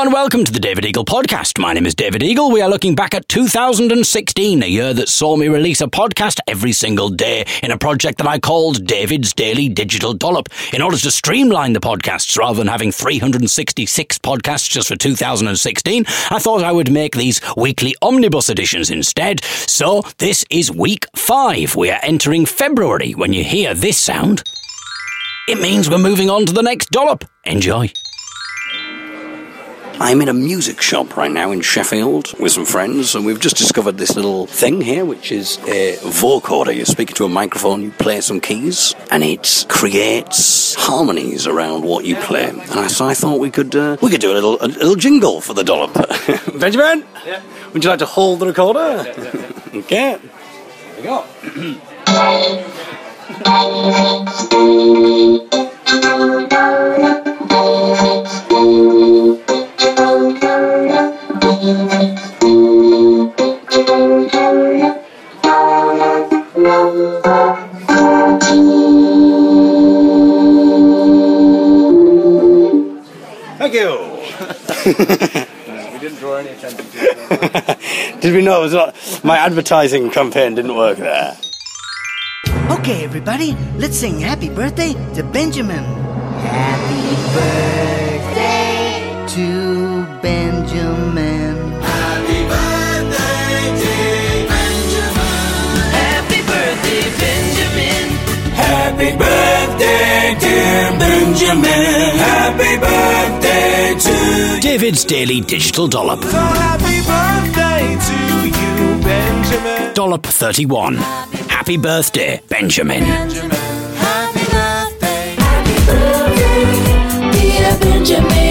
And welcome to the David Eagle podcast. My name is David Eagle. We are looking back at 2016, a year that saw me release a podcast every single day in a project that I called David's Daily Digital Dollop. In order to streamline the podcasts rather than having 366 podcasts just for 2016, I thought I would make these weekly omnibus editions instead. So this is week five. We are entering February. When you hear this sound, it means we're moving on to the next dollop. Enjoy. I'm in a music shop right now in Sheffield with some friends, and we've just discovered this little thing here, which is a vocoder. You speak into a microphone, you play some keys, and it creates harmonies around what you play. And I, so I thought we could uh, we could do a little a little jingle for the dollop. Benjamin, yeah. would you like to hold the recorder? okay. Here we go. Did we know it was not, my advertising campaign didn't work there? Okay, everybody, let's sing happy birthday to Benjamin. Happy birthday to Benjamin. Happy birthday, dear Benjamin. Happy birthday, Benjamin. Happy birthday, dear Benjamin. Happy birthday to David's Daily Digital Dollop. So happy birthday to you, Benjamin. Dollop 31. Happy birthday, Benjamin. Happy birthday. Dear Benjamin. Benjamin.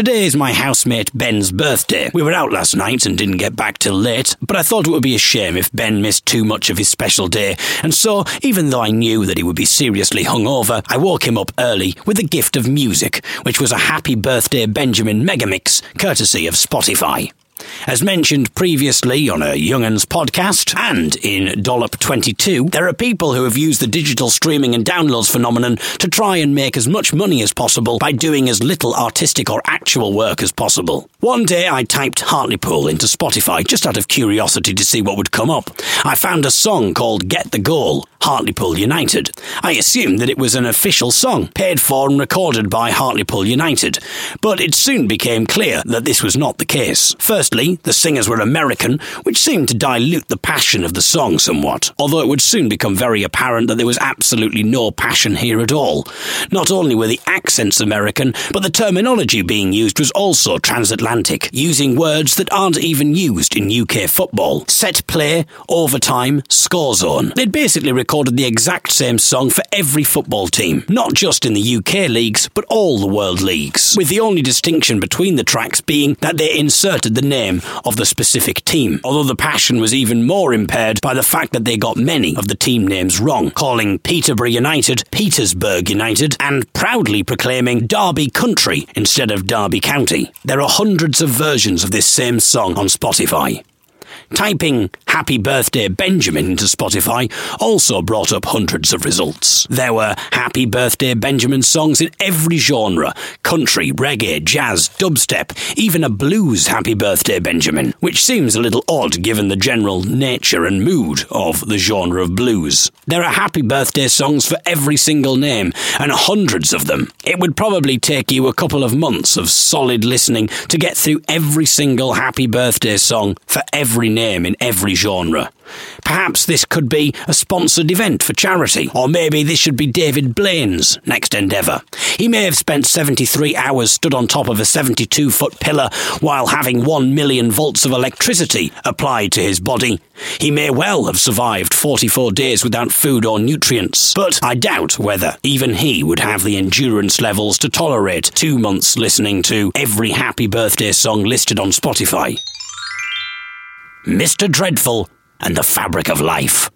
Today is my housemate Ben's birthday. We were out last night and didn't get back till late, but I thought it would be a shame if Ben missed too much of his special day, and so, even though I knew that he would be seriously hungover, I woke him up early with a gift of music, which was a happy birthday Benjamin megamix, courtesy of Spotify. As mentioned previously on a Young'uns podcast and in Dollop 22, there are people who have used the digital streaming and downloads phenomenon to try and make as much money as possible by doing as little artistic or actual work as possible. One day I typed Hartlepool into Spotify just out of curiosity to see what would come up. I found a song called Get the Goal, Hartlepool United. I assumed that it was an official song, paid for and recorded by Hartlepool United, but it soon became clear that this was not the case. Firstly, the singers were American, which seemed to dilute the passion of the song somewhat, although it would soon become very apparent that there was absolutely no passion here at all. Not only were the accents American, but the terminology being used was also transatlantic, using words that aren't even used in UK football. Set play, overtime, score zone. They'd basically recorded the exact same song for every football team, not just in the UK leagues, but all the world leagues, with the only distinction between the tracks being that they inserted the name of the specific team, although the passion was even more impaired by the fact that they got many of the team names wrong, calling Peterborough United Petersburg United and proudly proclaiming Derby Country instead of Derby County. There are hundreds of versions of this same song on Spotify. Typing Happy Birthday Benjamin into Spotify also brought up hundreds of results. There were Happy Birthday Benjamin songs in every genre country, reggae, jazz, dubstep, even a blues Happy Birthday Benjamin, which seems a little odd given the general nature and mood of the genre of blues. There are Happy Birthday songs for every single name, and hundreds of them. It would probably take you a couple of months of solid listening to get through every single Happy Birthday song for every name name in every genre. Perhaps this could be a sponsored event for charity, or maybe this should be David Blaine's next endeavour. He may have spent 73 hours stood on top of a 72 foot pillar while having 1 million volts of electricity applied to his body. He may well have survived 44 days without food or nutrients, but I doubt whether even he would have the endurance levels to tolerate two months listening to every happy birthday song listed on Spotify. Mr. Dreadful and the Fabric of Life.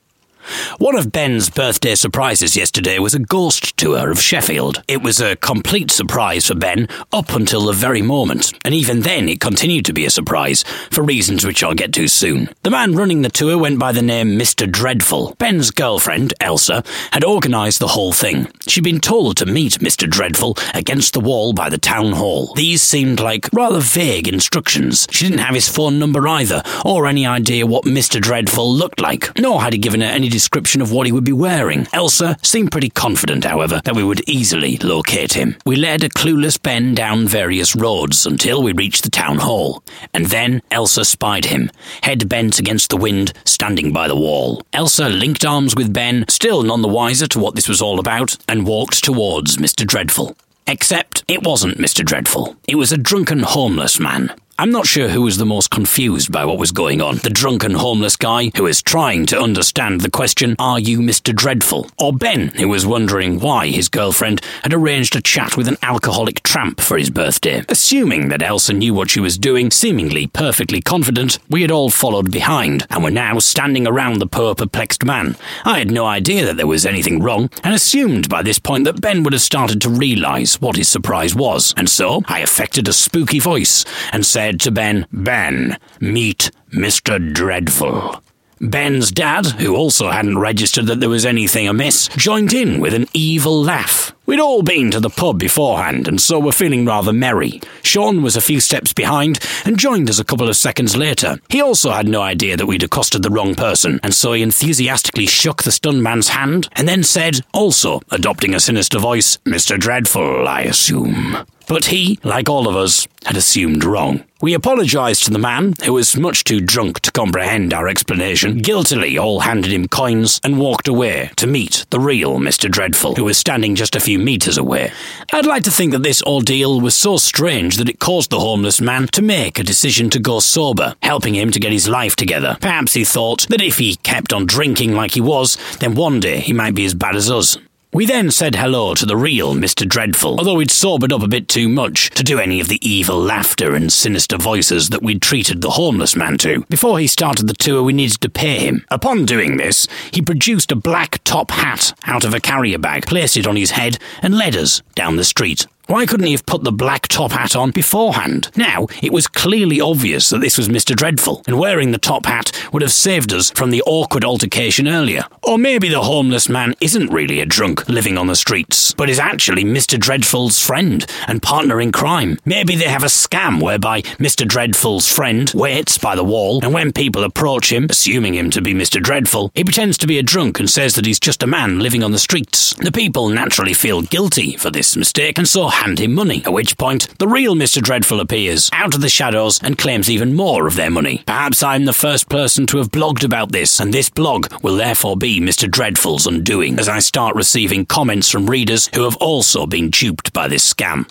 One of Ben's birthday surprises yesterday was a ghost tour of Sheffield. It was a complete surprise for Ben up until the very moment, and even then it continued to be a surprise, for reasons which I'll get to soon. The man running the tour went by the name Mr. Dreadful. Ben's girlfriend, Elsa, had organised the whole thing. She'd been told to meet Mr. Dreadful against the wall by the town hall. These seemed like rather vague instructions. She didn't have his phone number either, or any idea what Mr. Dreadful looked like, nor had he given her any description of what he would be wearing. Elsa seemed pretty confident, however, that we would easily locate him. We led a clueless Ben down various roads until we reached the town hall, and then Elsa spied him, head bent against the wind, standing by the wall. Elsa linked arms with Ben, still none the wiser to what this was all about, and walked towards Mr. Dreadful. Except it wasn't Mr. Dreadful. It was a drunken homeless man. I'm not sure who was the most confused by what was going on. The drunken homeless guy who was trying to understand the question, Are you Mr. Dreadful? Or Ben, who was wondering why his girlfriend had arranged a chat with an alcoholic tramp for his birthday. Assuming that Elsa knew what she was doing, seemingly perfectly confident, we had all followed behind and were now standing around the poor perplexed man. I had no idea that there was anything wrong and assumed by this point that Ben would have started to realise what his surprise was. And so I affected a spooky voice and said, said to Ben, Ben, meet Mr. Dreadful. Ben's dad, who also hadn't registered that there was anything amiss, joined in with an evil laugh. We'd all been to the pub beforehand, and so were feeling rather merry. Sean was a few steps behind and joined us a couple of seconds later. He also had no idea that we'd accosted the wrong person, and so he enthusiastically shook the stunned man's hand and then said, also adopting a sinister voice, Mr. Dreadful, I assume. But he, like all of us, had assumed wrong. We apologised to the man, who was much too drunk to comprehend our explanation, guiltily all handed him coins, and walked away to meet the real Mr. Dreadful, who was standing just a few metres away. I'd like to think that this ordeal was so strange that it caused the homeless man to make a decision to go sober, helping him to get his life together. Perhaps he thought that if he kept on drinking like he was, then one day he might be as bad as us. We then said hello to the real Mr. Dreadful, although we'd sobered up a bit too much to do any of the evil laughter and sinister voices that we'd treated the homeless man to. Before he started the tour, we needed to pay him. Upon doing this, he produced a black top hat out of a carrier bag, placed it on his head, and led us down the street. Why couldn't he have put the black top hat on beforehand? Now, it was clearly obvious that this was Mr. Dreadful, and wearing the top hat would have saved us from the awkward altercation earlier. Or maybe the homeless man isn't really a drunk living on the streets, but is actually Mr. Dreadful's friend and partner in crime. Maybe they have a scam whereby Mr. Dreadful's friend waits by the wall, and when people approach him, assuming him to be Mr. Dreadful, he pretends to be a drunk and says that he's just a man living on the streets. The people naturally feel guilty for this mistake, and so hand him money, at which point the real Mr. Dreadful appears out of the shadows and claims even more of their money. Perhaps I'm the first person to have blogged about this, and this blog will therefore be Mr. Dreadful's undoing as I start receiving comments from readers who have also been duped by this scam.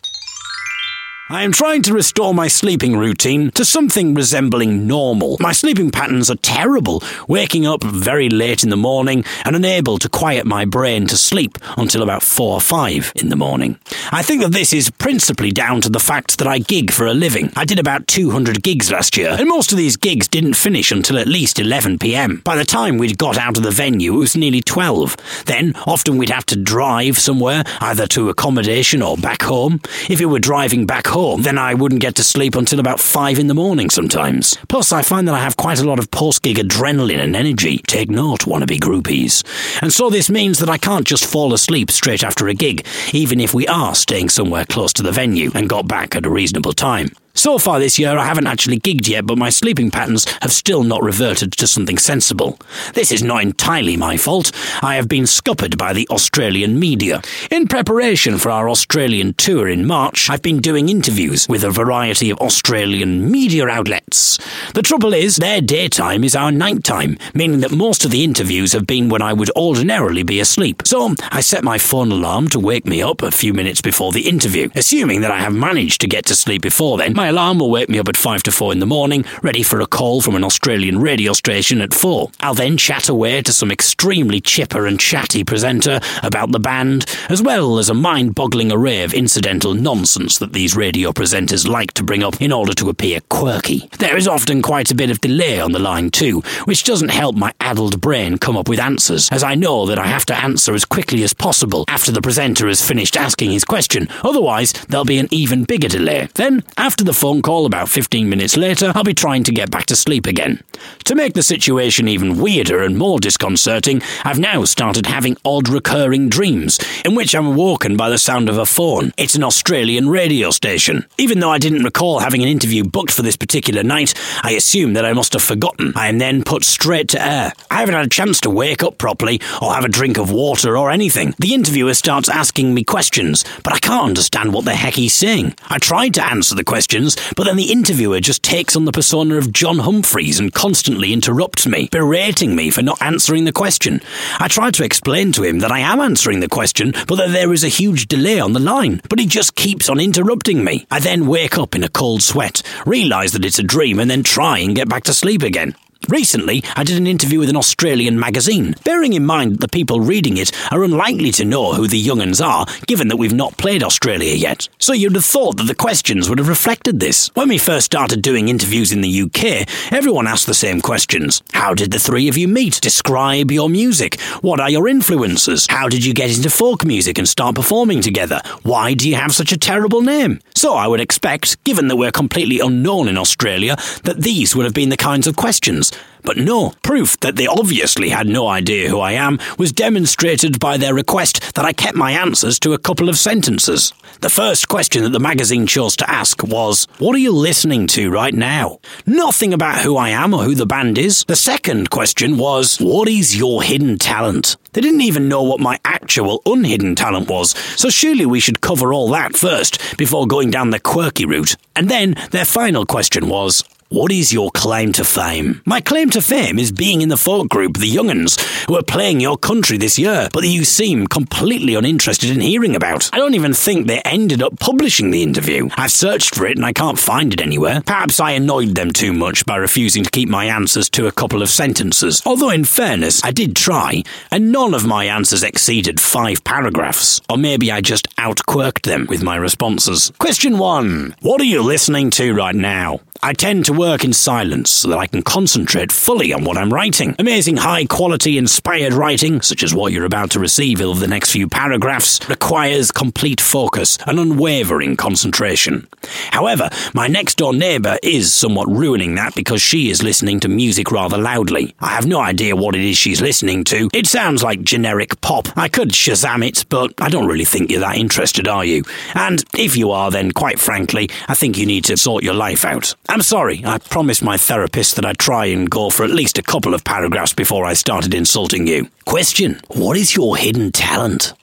I am trying to restore my sleeping routine to something resembling normal. My sleeping patterns are terrible, waking up very late in the morning and unable to quiet my brain to sleep until about 4 or 5 in the morning. I think that this is principally down to the fact that I gig for a living. I did about 200 gigs last year, and most of these gigs didn't finish until at least 11 pm. By the time we'd got out of the venue, it was nearly 12. Then, often we'd have to drive somewhere, either to accommodation or back home. If we were driving back home, then I wouldn't get to sleep until about five in the morning sometimes. Plus, I find that I have quite a lot of post gig adrenaline and energy. Take note, wannabe groupies. And so this means that I can't just fall asleep straight after a gig, even if we are staying somewhere close to the venue and got back at a reasonable time. So far this year, I haven't actually gigged yet, but my sleeping patterns have still not reverted to something sensible. This is not entirely my fault. I have been scuppered by the Australian media. In preparation for our Australian tour in March, I've been doing interviews with a variety of Australian media outlets. The trouble is, their daytime is our nighttime, meaning that most of the interviews have been when I would ordinarily be asleep. So I set my phone alarm to wake me up a few minutes before the interview. Assuming that I have managed to get to sleep before then, my alarm will wake me up at 5 to 4 in the morning, ready for a call from an Australian radio station at 4. I'll then chat away to some extremely chipper and chatty presenter about the band, as well as a mind boggling array of incidental nonsense that these radio presenters like to bring up in order to appear quirky. There is often quite a bit of delay on the line too, which doesn't help my addled brain come up with answers, as I know that I have to answer as quickly as possible after the presenter has finished asking his question, otherwise there'll be an even bigger delay. Then, after the phone call about 15 minutes later, I'll be trying to get back to sleep again. To make the situation even weirder and more disconcerting, I've now started having odd recurring dreams, in which I'm awoken by the sound of a phone. It's an Australian radio station. Even though I didn't recall having an interview booked for this particular night, I assume that I must have forgotten. I am then put straight to air. I haven't had a chance to wake up properly or have a drink of water or anything. The interviewer starts asking me questions, but I can't understand what the heck he's saying. I tried to answer the questions, but then the interviewer just takes on the persona of John Humphrys and constantly interrupts me, berating me for not answering the question. I try to explain to him that I am answering the question, but that there is a huge delay on the line, but he just keeps on interrupting me. I then wake up in a cold sweat, realise that it's a dream, and then try and get back to sleep again. Recently, I did an interview with an Australian magazine, bearing in mind that the people reading it are unlikely to know who the young'uns are, given that we've not played Australia yet. So you'd have thought that the questions would have reflected this. When we first started doing interviews in the UK, everyone asked the same questions. How did the three of you meet? Describe your music. What are your influences? How did you get into folk music and start performing together? Why do you have such a terrible name? So I would expect, given that we're completely unknown in Australia, that these would have been the kinds of questions. But no, proof that they obviously had no idea who I am was demonstrated by their request that I kept my answers to a couple of sentences. The first question that the magazine chose to ask was, What are you listening to right now? Nothing about who I am or who the band is. The second question was, What is your hidden talent? They didn't even know what my actual unhidden talent was, so surely we should cover all that first before going down the quirky route. And then their final question was, what is your claim to fame? My claim to fame is being in the folk group The Young'uns, who are playing your country this year, but that you seem completely uninterested in hearing about. I don't even think they ended up publishing the interview. I've searched for it and I can't find it anywhere. Perhaps I annoyed them too much by refusing to keep my answers to a couple of sentences. Although, in fairness, I did try, and none of my answers exceeded five paragraphs. Or maybe I just outquirked them with my responses. Question one What are you listening to right now? I tend to work in silence so that I can concentrate fully on what I'm writing. Amazing high quality inspired writing, such as what you're about to receive over the next few paragraphs, requires complete focus and unwavering concentration. However, my next door neighbour is somewhat ruining that because she is listening to music rather loudly. I have no idea what it is she's listening to. It sounds like generic pop. I could Shazam it, but I don't really think you're that interested, are you? And if you are, then quite frankly, I think you need to sort your life out. I'm sorry, I promised my therapist that I'd try and go for at least a couple of paragraphs before I started insulting you. Question What is your hidden talent?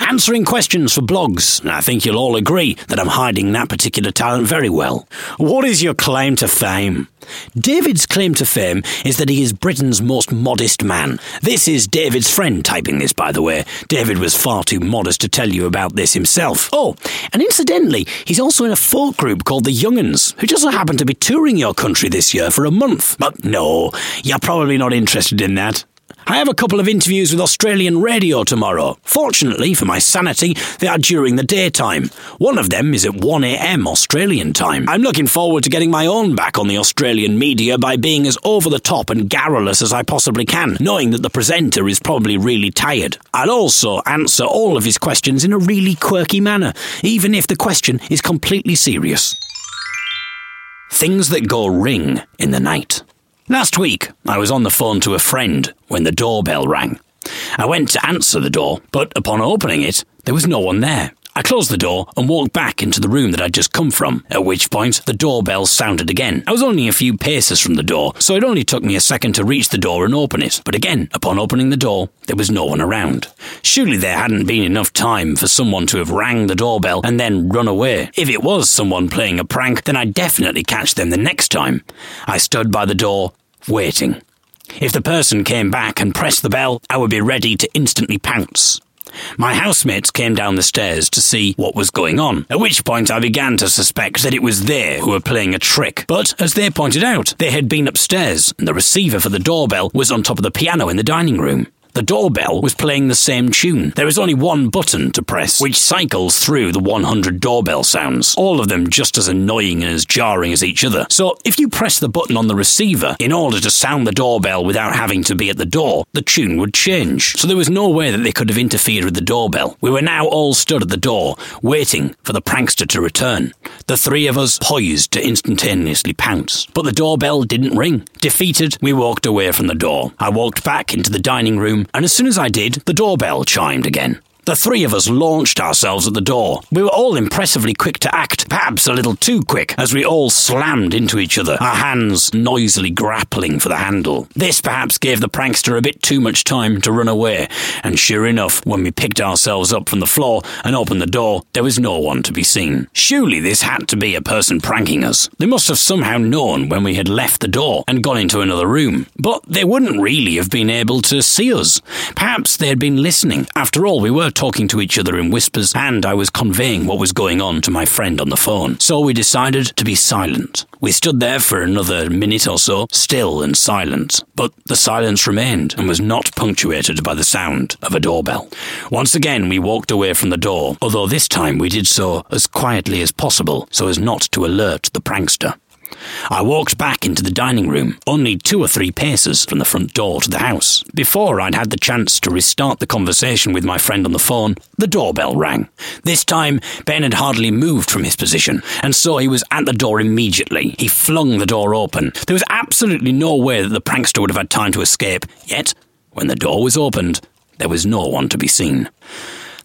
Answering questions for blogs. I think you'll all agree that I'm hiding that particular talent very well. What is your claim to fame? David's claim to fame is that he is Britain's most modest man. This is David's friend typing this, by the way. David was far too modest to tell you about this himself. Oh, and incidentally, he's also in a folk group called the Young'uns, who just so happen to be touring your country this year for a month. But no, you're probably not interested in that. I have a couple of interviews with Australian radio tomorrow. Fortunately for my sanity, they are during the daytime. One of them is at 1am Australian time. I'm looking forward to getting my own back on the Australian media by being as over the top and garrulous as I possibly can, knowing that the presenter is probably really tired. I'll also answer all of his questions in a really quirky manner, even if the question is completely serious. Things that go ring in the night. Last week, I was on the phone to a friend when the doorbell rang. I went to answer the door, but upon opening it, there was no one there. I closed the door and walked back into the room that I'd just come from, at which point the doorbell sounded again. I was only a few paces from the door, so it only took me a second to reach the door and open it. But again, upon opening the door, there was no one around. Surely there hadn't been enough time for someone to have rang the doorbell and then run away. If it was someone playing a prank, then I'd definitely catch them the next time. I stood by the door, waiting. If the person came back and pressed the bell, I would be ready to instantly pounce. My housemates came down the stairs to see what was going on, at which point I began to suspect that it was they who were playing a trick. But, as they pointed out, they had been upstairs, and the receiver for the doorbell was on top of the piano in the dining room. The doorbell was playing the same tune. There is only one button to press, which cycles through the 100 doorbell sounds, all of them just as annoying and as jarring as each other. So, if you press the button on the receiver in order to sound the doorbell without having to be at the door, the tune would change. So, there was no way that they could have interfered with the doorbell. We were now all stood at the door, waiting for the prankster to return. The three of us poised to instantaneously pounce. But the doorbell didn't ring. Defeated, we walked away from the door. I walked back into the dining and as soon as I did, the doorbell chimed again. The three of us launched ourselves at the door. We were all impressively quick to act, perhaps a little too quick, as we all slammed into each other, our hands noisily grappling for the handle. This perhaps gave the prankster a bit too much time to run away, and sure enough, when we picked ourselves up from the floor and opened the door, there was no one to be seen. Surely this had to be a person pranking us. They must have somehow known when we had left the door and gone into another room. But they wouldn't really have been able to see us. Perhaps they had been listening. After all, we were talking to each other in whispers, and I was conveying what was going on to my friend on the phone. So we decided to be silent. We stood there for another minute or so, still and silent, but the silence remained and was not punctuated by the sound of a doorbell. Once again, we walked away from the door, although this time we did so as quietly as possible so as not to alert the prankster. I walked back into the dining room, only two or three paces from the front door to the house. Before I'd had the chance to restart the conversation with my friend on the phone, the doorbell rang. This time, Ben had hardly moved from his position, and so he was at the door immediately. He flung the door open. There was absolutely no way that the prankster would have had time to escape, yet, when the door was opened, there was no one to be seen.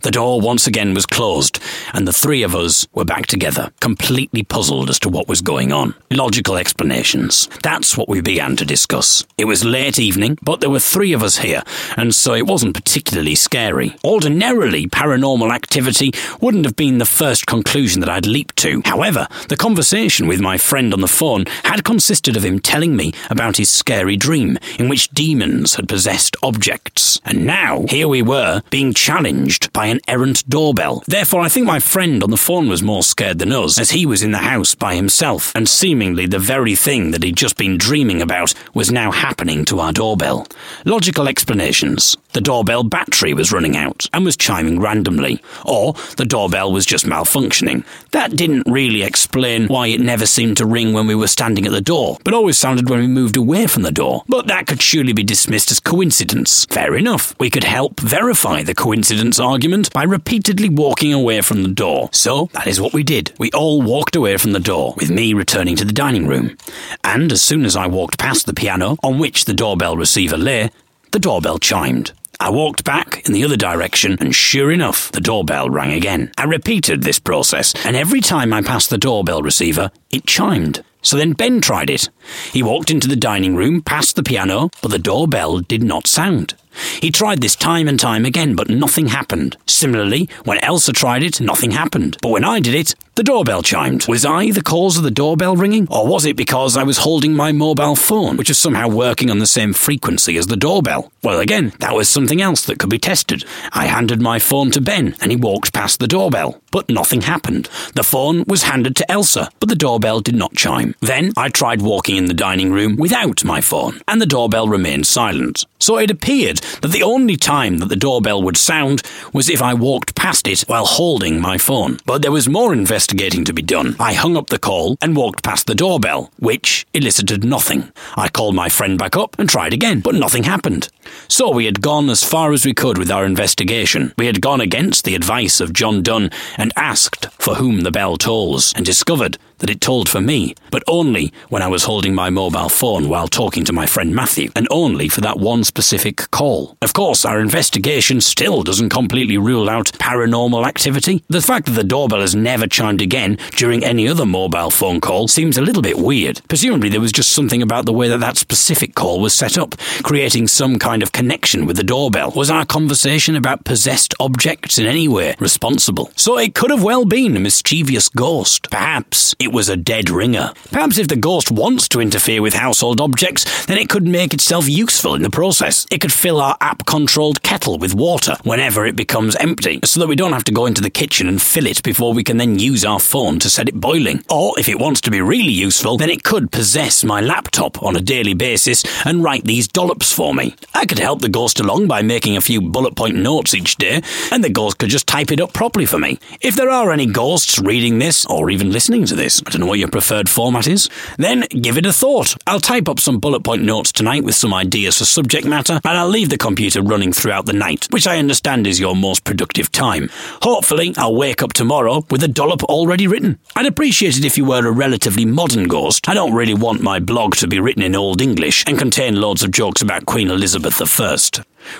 The door once again was closed, and the three of us were back together, completely puzzled as to what was going on. Logical explanations. That's what we began to discuss. It was late evening, but there were three of us here, and so it wasn't particularly scary. Ordinarily, paranormal activity wouldn't have been the first conclusion that I'd leaped to. However, the conversation with my friend on the phone had consisted of him telling me about his scary dream in which demons had possessed objects. And now, here we were, being challenged by an errant doorbell. Therefore, I think my friend on the phone was more scared than us, as he was in the house by himself, and seemingly the very thing that he'd just been dreaming about was now happening to our doorbell. Logical explanations. The doorbell battery was running out and was chiming randomly, or the doorbell was just malfunctioning. That didn't really explain why it never seemed to ring when we were standing at the door, but always sounded when we moved away from the door. But that could surely be dismissed as coincidence. Fair enough. We could help verify the coincidence argument by repeatedly walking away from the door. So that is what we did. We all walked away from the door, with me returning to the dining room. And as soon as I walked past the piano on which the doorbell receiver lay, the doorbell chimed. I walked back in the other direction, and sure enough, the doorbell rang again. I repeated this process, and every time I passed the doorbell receiver, it chimed. So then Ben tried it. He walked into the dining room, past the piano, but the doorbell did not sound. He tried this time and time again, but nothing happened. Similarly, when Elsa tried it, nothing happened. But when I did it, the doorbell chimed. Was I the cause of the doorbell ringing? Or was it because I was holding my mobile phone, which was somehow working on the same frequency as the doorbell? Well, again, that was something else that could be tested. I handed my phone to Ben, and he walked past the doorbell, but nothing happened. The phone was handed to Elsa, but the doorbell did not chime. Then I tried walking in the dining room without my phone, and the doorbell remained silent. So it appeared that the only time that the doorbell would sound was if I walked past it while holding my phone. But there was more investigating to be done. I hung up the call and walked past the doorbell, which elicited nothing. I called my friend back up and tried again, but nothing happened. So we had gone as far as we could with our investigation. We had gone against the advice of John Donne and asked for whom the bell tolls, and discovered that it tolled for me, but only when I was holding my mobile phone while talking to my friend Matthew, and only for that one specific call. Of course, our investigation still doesn't completely rule out paranormal activity. The fact that the doorbell has never chimed again during any other mobile phone call seems a little bit weird. Presumably, there was just something about the way that that specific call was set up, creating some kind of connection with the doorbell. Was our conversation about possessed objects in any way responsible? So it could have well been a mischievous ghost. Perhaps it was a dead ringer. Perhaps if the ghost wants to interfere with household objects, then it could make itself useful in the process. It could fill our app controlled kettle with water whenever it becomes empty, so that we don't have to go into the kitchen and fill it before we can then use our phone to set it boiling. Or if it wants to be really useful, then it could possess my laptop on a daily basis and write these dollops for me. I could help the ghost along by making a few bullet point notes each day, and the ghost could just type it up properly for me. If there are any ghosts reading this, or even listening to this, I don't know what your preferred format is, then give it a thought. I'll type up some bullet point notes tonight with some ideas for subject matter, and I'll leave the computer running throughout the night, which I understand is your most productive time. Hopefully, I'll wake up tomorrow with a dollop already written. I'd appreciate it if you were a relatively modern ghost. I don't really want my blog to be written in Old English and contain loads of jokes about Queen Elizabeth I.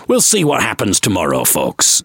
We'll see what happens tomorrow, folks.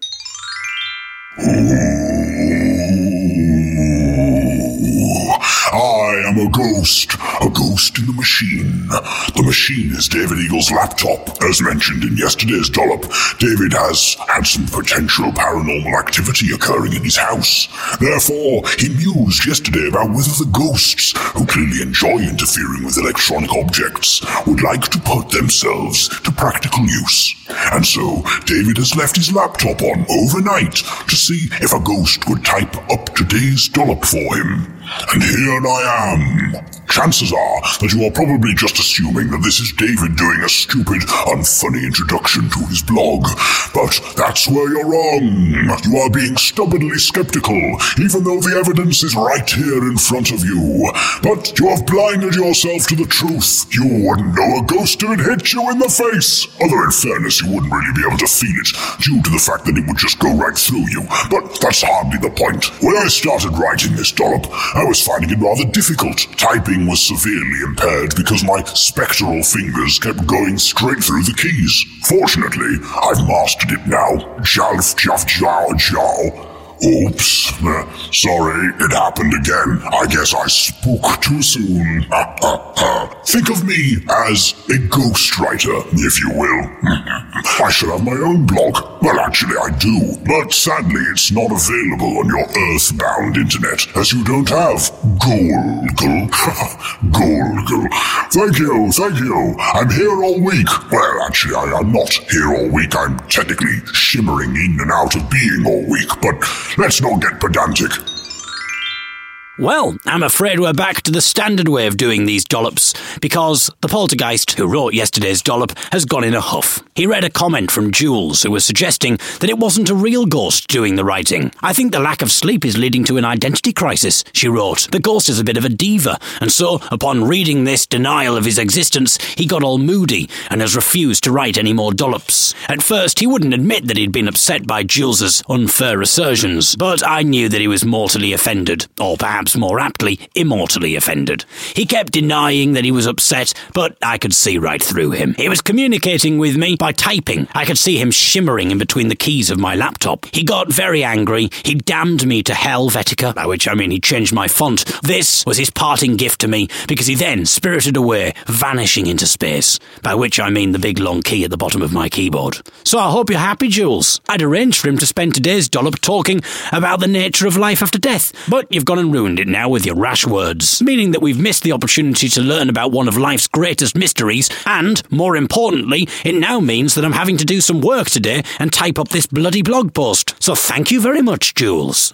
Am a ghost, a ghost in the machine. The machine is David Eagle's laptop. As mentioned in yesterday's dollop, David has had some potential paranormal activity occurring in his house. Therefore, he mused yesterday about whether the ghosts, who clearly enjoy interfering with electronic objects, would like to put themselves to practical use. And so, David has left his laptop on overnight to see if a ghost would type up today's dollop for him. And here I am. Chances are that you are probably just assuming that this is David doing a stupid, unfunny introduction to his blog. But that's where you're wrong. You are being stubbornly skeptical, even though the evidence is right here in front of you. But you have blinded yourself to the truth. You wouldn't know a ghost if it hit you in the face. Although in fairness, you wouldn't really be able to feel it, due to the fact that it would just go right through you. But that's hardly the point. When I started writing this dollop, I was finding it rather difficult. Typing was severely impaired because my spectral fingers kept going straight through the keys. Fortunately, I've mastered it now. Jalf, jow. Oops. Sorry, it happened again. I guess I spoke too soon. Think of me as a ghostwriter, if you will. I should have my own blog. Well, actually, I do. But sadly, it's not available on your earthbound internet, as you don't have Golgle. Golgle. Thank you, thank you. I'm here all week. Well, actually, I am not here all week. I'm technically shimmering in and out of being all week, but let's not get pedantic. Well, I'm afraid we're back to the standard way of doing these dollops because the poltergeist who wrote yesterday's dollop has gone in a huff. He read a comment from Jules who was suggesting that it wasn't a real ghost doing the writing. I think the lack of sleep is leading to an identity crisis, she wrote. The ghost is a bit of a diva, and so, upon reading this denial of his existence, he got all moody and has refused to write any more dollops. At first, he wouldn't admit that he'd been upset by Jules's unfair assertions, but I knew that he was mortally offended, or perhaps more aptly, immortally offended. He kept denying that he was upset, but I could see right through him. He was communicating with me by typing. I could see him shimmering in between the keys of my laptop. He got very angry. He damned me to hell, Vetica, by which I mean he changed my font. This was his parting gift to me, because he then spirited away, vanishing into space, by which I mean the big long key at the bottom of my keyboard. So I hope you're happy, Jules. I'd arranged for him to spend today's dollop talking about the nature of life after death, but you've gone and ruined it now with your rash words, meaning that we've missed the opportunity to learn about one of life's greatest mysteries, and, more importantly, it now means that I'm having to do some work today and type up this bloody blog post. So thank you very much, Jules.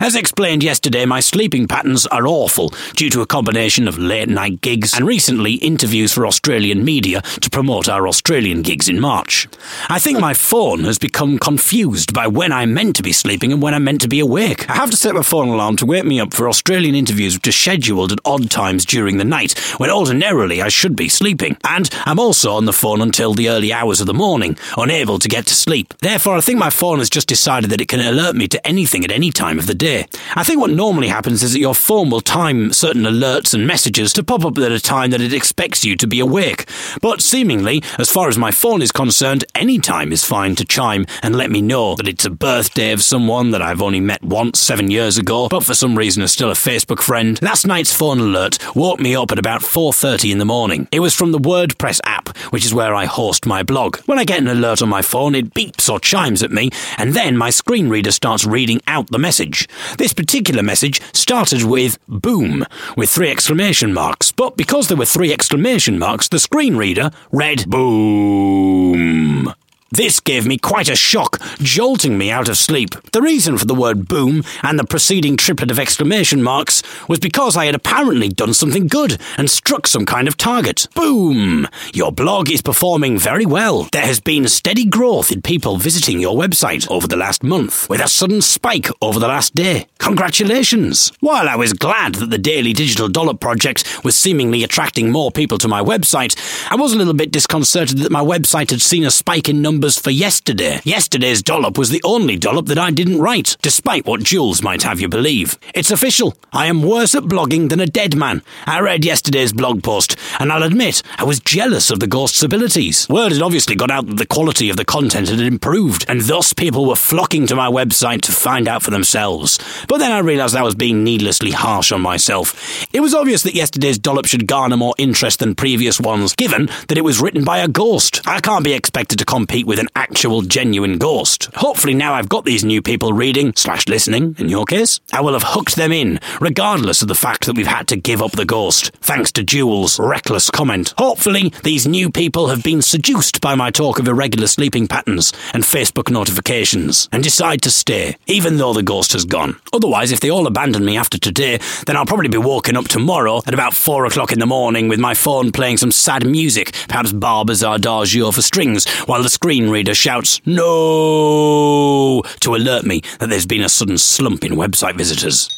As explained yesterday, my sleeping patterns are awful due to a combination of late night gigs and recently interviews for Australian media to promote our Australian gigs in March. I think my phone has become confused by when I'm meant to be sleeping and when I'm meant to be awake. I have to set my phone alarm to wake me up for Australian interviews which are scheduled at odd times during the night, when ordinarily I should be sleeping. And I'm also on the phone until the early hours of the morning, unable to get to sleep. Therefore, I think my phone has just decided that it can alert me to anything at any time of the day. I think what normally happens is that your phone will time certain alerts and messages to pop up at a time that it expects you to be awake. But seemingly, as far as my phone is concerned, any time is fine to chime and let me know that it's a birthday of someone that I've only met once seven years ago, but for some reason is still a Facebook friend. Last night's phone alert woke me up at about 4.30 in the morning. It was from the WordPress app, which is where I host my blog. When I get an alert on my phone, it beeps or chimes at me, and then my screen reader starts reading out the message. This particular message started with boom, with three exclamation marks, but because there were three exclamation marks, the screen reader read boom. This gave me quite a shock, jolting me out of sleep. The reason for the word boom and the preceding triplet of exclamation marks was because I had apparently done something good and struck some kind of target. Boom! Your blog is performing very well. There has been steady growth in people visiting your website over the last month, with a sudden spike over the last day. Congratulations! While I was glad that the Daily Digital Dollop project was seemingly attracting more people to my website, I was a little bit disconcerted that my website had seen a spike in numbers for yesterday. Yesterday's dollop was the only dollop that I didn't write, despite what Jules might have you believe. It's official. I am worse at blogging than a dead man. I read yesterday's blog post, and I'll admit I was jealous of the ghost's abilities. Word had obviously got out that the quality of the content had improved, and thus people were flocking to my website to find out for themselves. But then I realised I was being needlessly harsh on myself. It was obvious that yesterday's dollop should garner more interest than previous ones, given that it was written by a ghost. I can't be expected to compete with an actual genuine ghost. Hopefully now I've got these new people reading, slash listening, in your case, I will have hooked them in, regardless of the fact that we've had to give up the ghost, thanks to Jules' reckless comment. Hopefully these new people have been seduced by my talk of irregular sleeping patterns and Facebook notifications, and decide to stay, even though the ghost has gone. Otherwise, if they all abandon me after today, then I'll probably be woken up tomorrow at about four o'clock in the morning with my phone playing some sad music, perhaps Barber's Adagio for strings, while the screen reader shouts, No! to alert me that there's been a sudden slump in website visitors.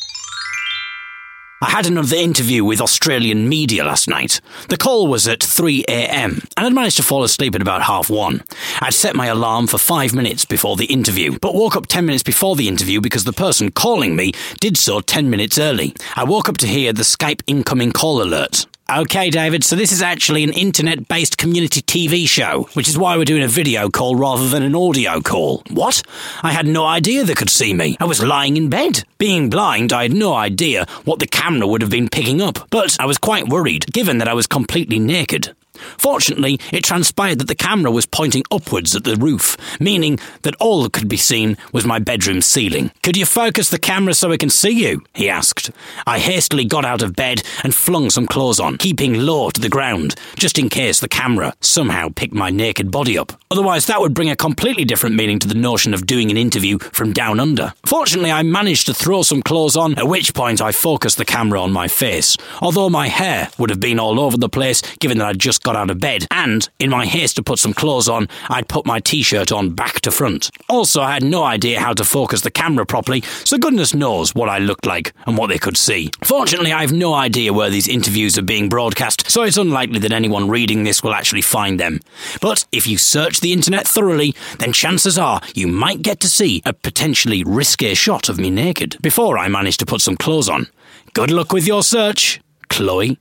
I had another interview with Australian media last night. The call was at 3am, and I'd managed to fall asleep at about half one. I'd set my alarm for five minutes before the interview, but woke up 10 minutes before the interview because the person calling me did so 10 minutes early. I woke up to hear the Skype incoming call alert. Okay, David, so this is actually an internet based community TV show, which is why we're doing a video call rather than an audio call. What? I had no idea they could see me. I was lying in bed. Being blind, I had no idea what the camera would have been picking up, but I was quite worried, given that I was completely naked. Fortunately, it transpired that the camera was pointing upwards at the roof, meaning that all that could be seen was my bedroom ceiling. Could you focus the camera so I can see you? he asked. I hastily got out of bed and flung some clothes on, keeping low to the ground, just in case the camera somehow picked my naked body up. Otherwise, that would bring a completely different meaning to the notion of doing an interview from down under. Fortunately, I managed to throw some clothes on, at which point I focused the camera on my face, although my hair would have been all over the place given that I'd just got out of bed, and in my haste to put some clothes on, I'd put my t shirt on back to front. Also, I had no idea how to focus the camera properly, so goodness knows what I looked like and what they could see. Fortunately, I have no idea where these interviews are being broadcast, so it's unlikely that anyone reading this will actually find them. But if you search the internet thoroughly, then chances are you might get to see a potentially risque shot of me naked before I manage to put some clothes on. Good luck with your search, Chloe.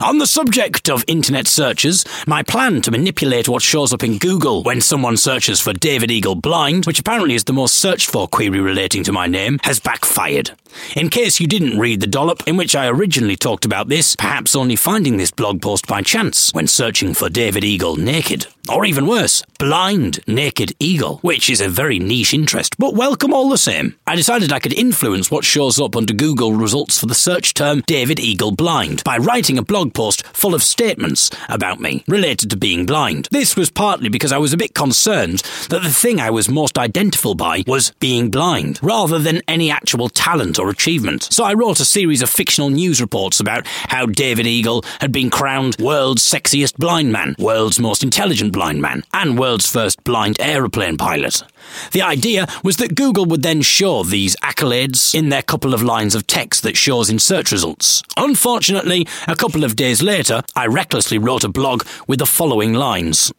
On the subject of internet searches, my plan to manipulate what shows up in Google when someone searches for David Eagle Blind, which apparently is the most searched for query relating to my name, has backfired. In case you didn't read the dollop in which I originally talked about this, perhaps only finding this blog post by chance when searching for David Eagle naked. Or even worse, blind naked eagle, which is a very niche interest, but welcome all the same. I decided I could influence what shows up under Google results for the search term David Eagle Blind by writing writing a blog post full of statements about me related to being blind. This was partly because I was a bit concerned that the thing I was most identifiable by was being blind, rather than any actual talent or achievement. So I wrote a series of fictional news reports about how David Eagle had been crowned world's sexiest blind man, world's most intelligent blind man, and world's first blind aeroplane pilot. The idea was that Google would then show these accolades in their couple of lines of text that shows in search results. Unfortunately, a couple of days later, I recklessly wrote a blog with the following lines.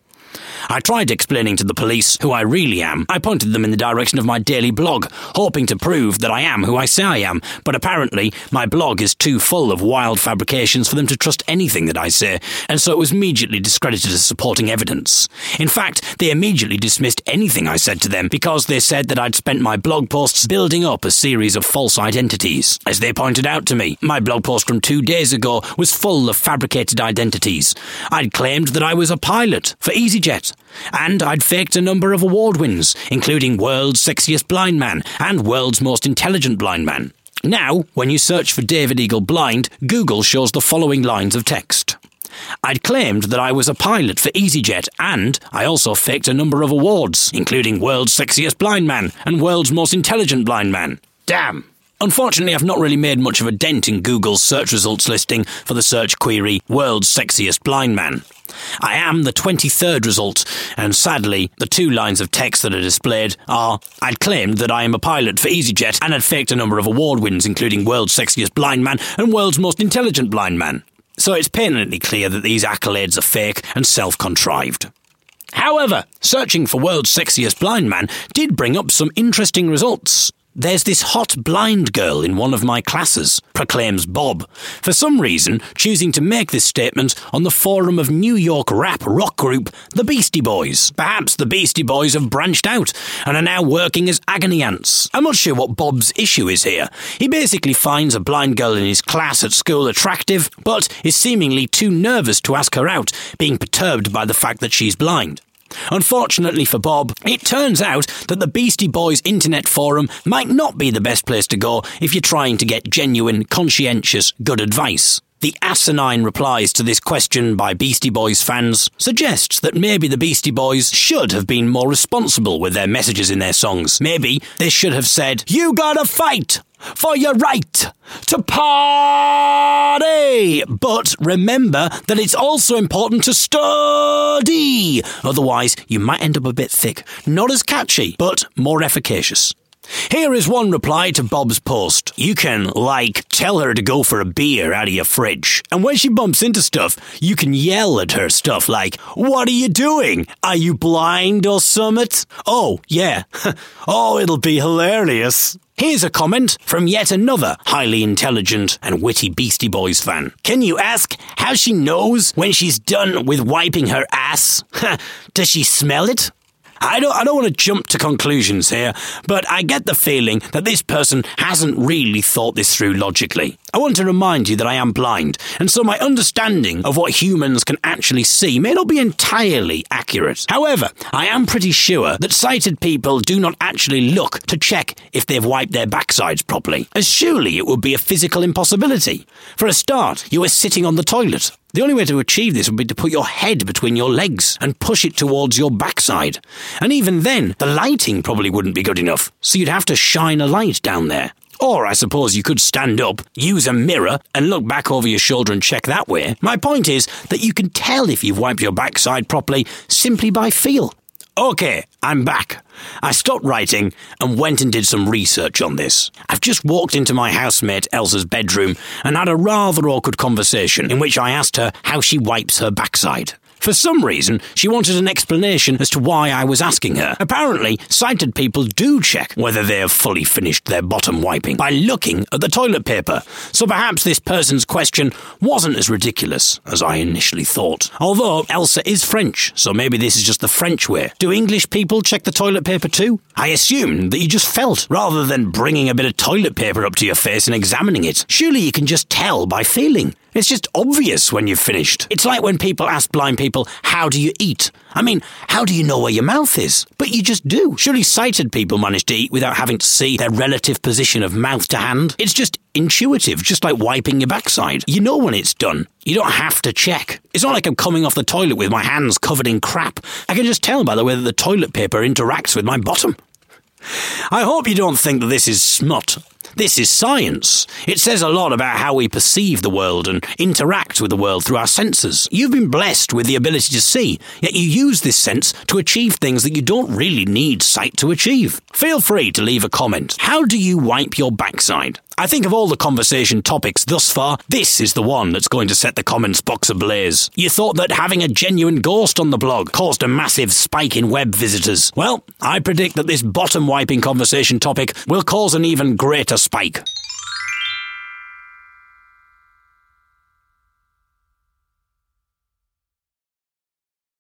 I tried explaining to the police who I really am. I pointed them in the direction of my daily blog, hoping to prove that I am who I say I am, but apparently my blog is too full of wild fabrications for them to trust anything that I say, and so it was immediately discredited as supporting evidence. In fact, they immediately dismissed anything I said to them because they said that I'd spent my blog posts building up a series of false identities. As they pointed out to me, my blog post from two days ago was full of fabricated identities. I'd claimed that I was a pilot for EasyJet, and I'd faked a number of award wins, including World's Sexiest Blind Man and World's Most Intelligent Blind Man. Now, when you search for David Eagle Blind, Google shows the following lines of text. I'd claimed that I was a pilot for EasyJet, and I also faked a number of awards, including World's Sexiest Blind Man and World's Most Intelligent Blind Man. Damn. Unfortunately, I've not really made much of a dent in Google's search results listing for the search query World's Sexiest Blind Man. I am the 23rd result, and sadly, the two lines of text that are displayed are I'd claimed that I am a pilot for EasyJet and had faked a number of award wins, including World's Sexiest Blind Man and World's Most Intelligent Blind Man. So it's patently clear that these accolades are fake and self contrived. However, searching for World's Sexiest Blind Man did bring up some interesting results. There's this hot blind girl in one of my classes, proclaims Bob, for some reason choosing to make this statement on the forum of New York rap rock group The Beastie Boys. Perhaps the Beastie Boys have branched out and are now working as agony ants. I'm not sure what Bob's issue is here. He basically finds a blind girl in his class at school attractive, but is seemingly too nervous to ask her out, being perturbed by the fact that she's blind. Unfortunately for Bob, it turns out that the Beastie Boys internet forum might not be the best place to go if you're trying to get genuine, conscientious, good advice. The asinine replies to this question by Beastie Boys fans suggests that maybe the Beastie Boys should have been more responsible with their messages in their songs. Maybe they should have said, You gotta fight! For your right to party. But remember that it's also important to study. Otherwise, you might end up a bit thick. Not as catchy, but more efficacious. Here is one reply to Bob's post. You can, like, tell her to go for a beer out of your fridge. And when she bumps into stuff, you can yell at her stuff like, What are you doing? Are you blind or summit? Oh, yeah. oh, it'll be hilarious. Here's a comment from yet another highly intelligent and witty Beastie Boys fan. Can you ask how she knows when she's done with wiping her ass? Does she smell it? I don't, I don't want to jump to conclusions here, but I get the feeling that this person hasn't really thought this through logically. I want to remind you that I am blind, and so my understanding of what humans can actually see may not be entirely accurate. However, I am pretty sure that sighted people do not actually look to check if they've wiped their backsides properly, as surely it would be a physical impossibility. For a start, you are sitting on the toilet. The only way to achieve this would be to put your head between your legs and push it towards your backside. And even then, the lighting probably wouldn't be good enough, so you'd have to shine a light down there. Or I suppose you could stand up, use a mirror, and look back over your shoulder and check that way. My point is that you can tell if you've wiped your backside properly simply by feel. Okay, I'm back. I stopped writing and went and did some research on this. I've just walked into my housemate Elsa's bedroom and had a rather awkward conversation in which I asked her how she wipes her backside. For some reason, she wanted an explanation as to why I was asking her. Apparently, sighted people do check whether they have fully finished their bottom wiping by looking at the toilet paper. So perhaps this person's question wasn't as ridiculous as I initially thought. Although Elsa is French, so maybe this is just the French way. Do English people check the toilet paper too? I assumed that you just felt, rather than bringing a bit of toilet paper up to your face and examining it. Surely you can just tell by feeling. It's just obvious when you've finished. It's like when people ask blind people, How do you eat? I mean, how do you know where your mouth is? But you just do. Surely sighted people manage to eat without having to see their relative position of mouth to hand. It's just intuitive, just like wiping your backside. You know when it's done. You don't have to check. It's not like I'm coming off the toilet with my hands covered in crap. I can just tell by the way that the toilet paper interacts with my bottom. I hope you don't think that this is smut. This is science. It says a lot about how we perceive the world and interact with the world through our senses. You've been blessed with the ability to see, yet you use this sense to achieve things that you don't really need sight to achieve. Feel free to leave a comment. How do you wipe your backside? I think of all the conversation topics thus far, this is the one that's going to set the comments box ablaze. You thought that having a genuine ghost on the blog caused a massive spike in web visitors. Well, I predict that this bottom wiping conversation topic will cause an even greater spike.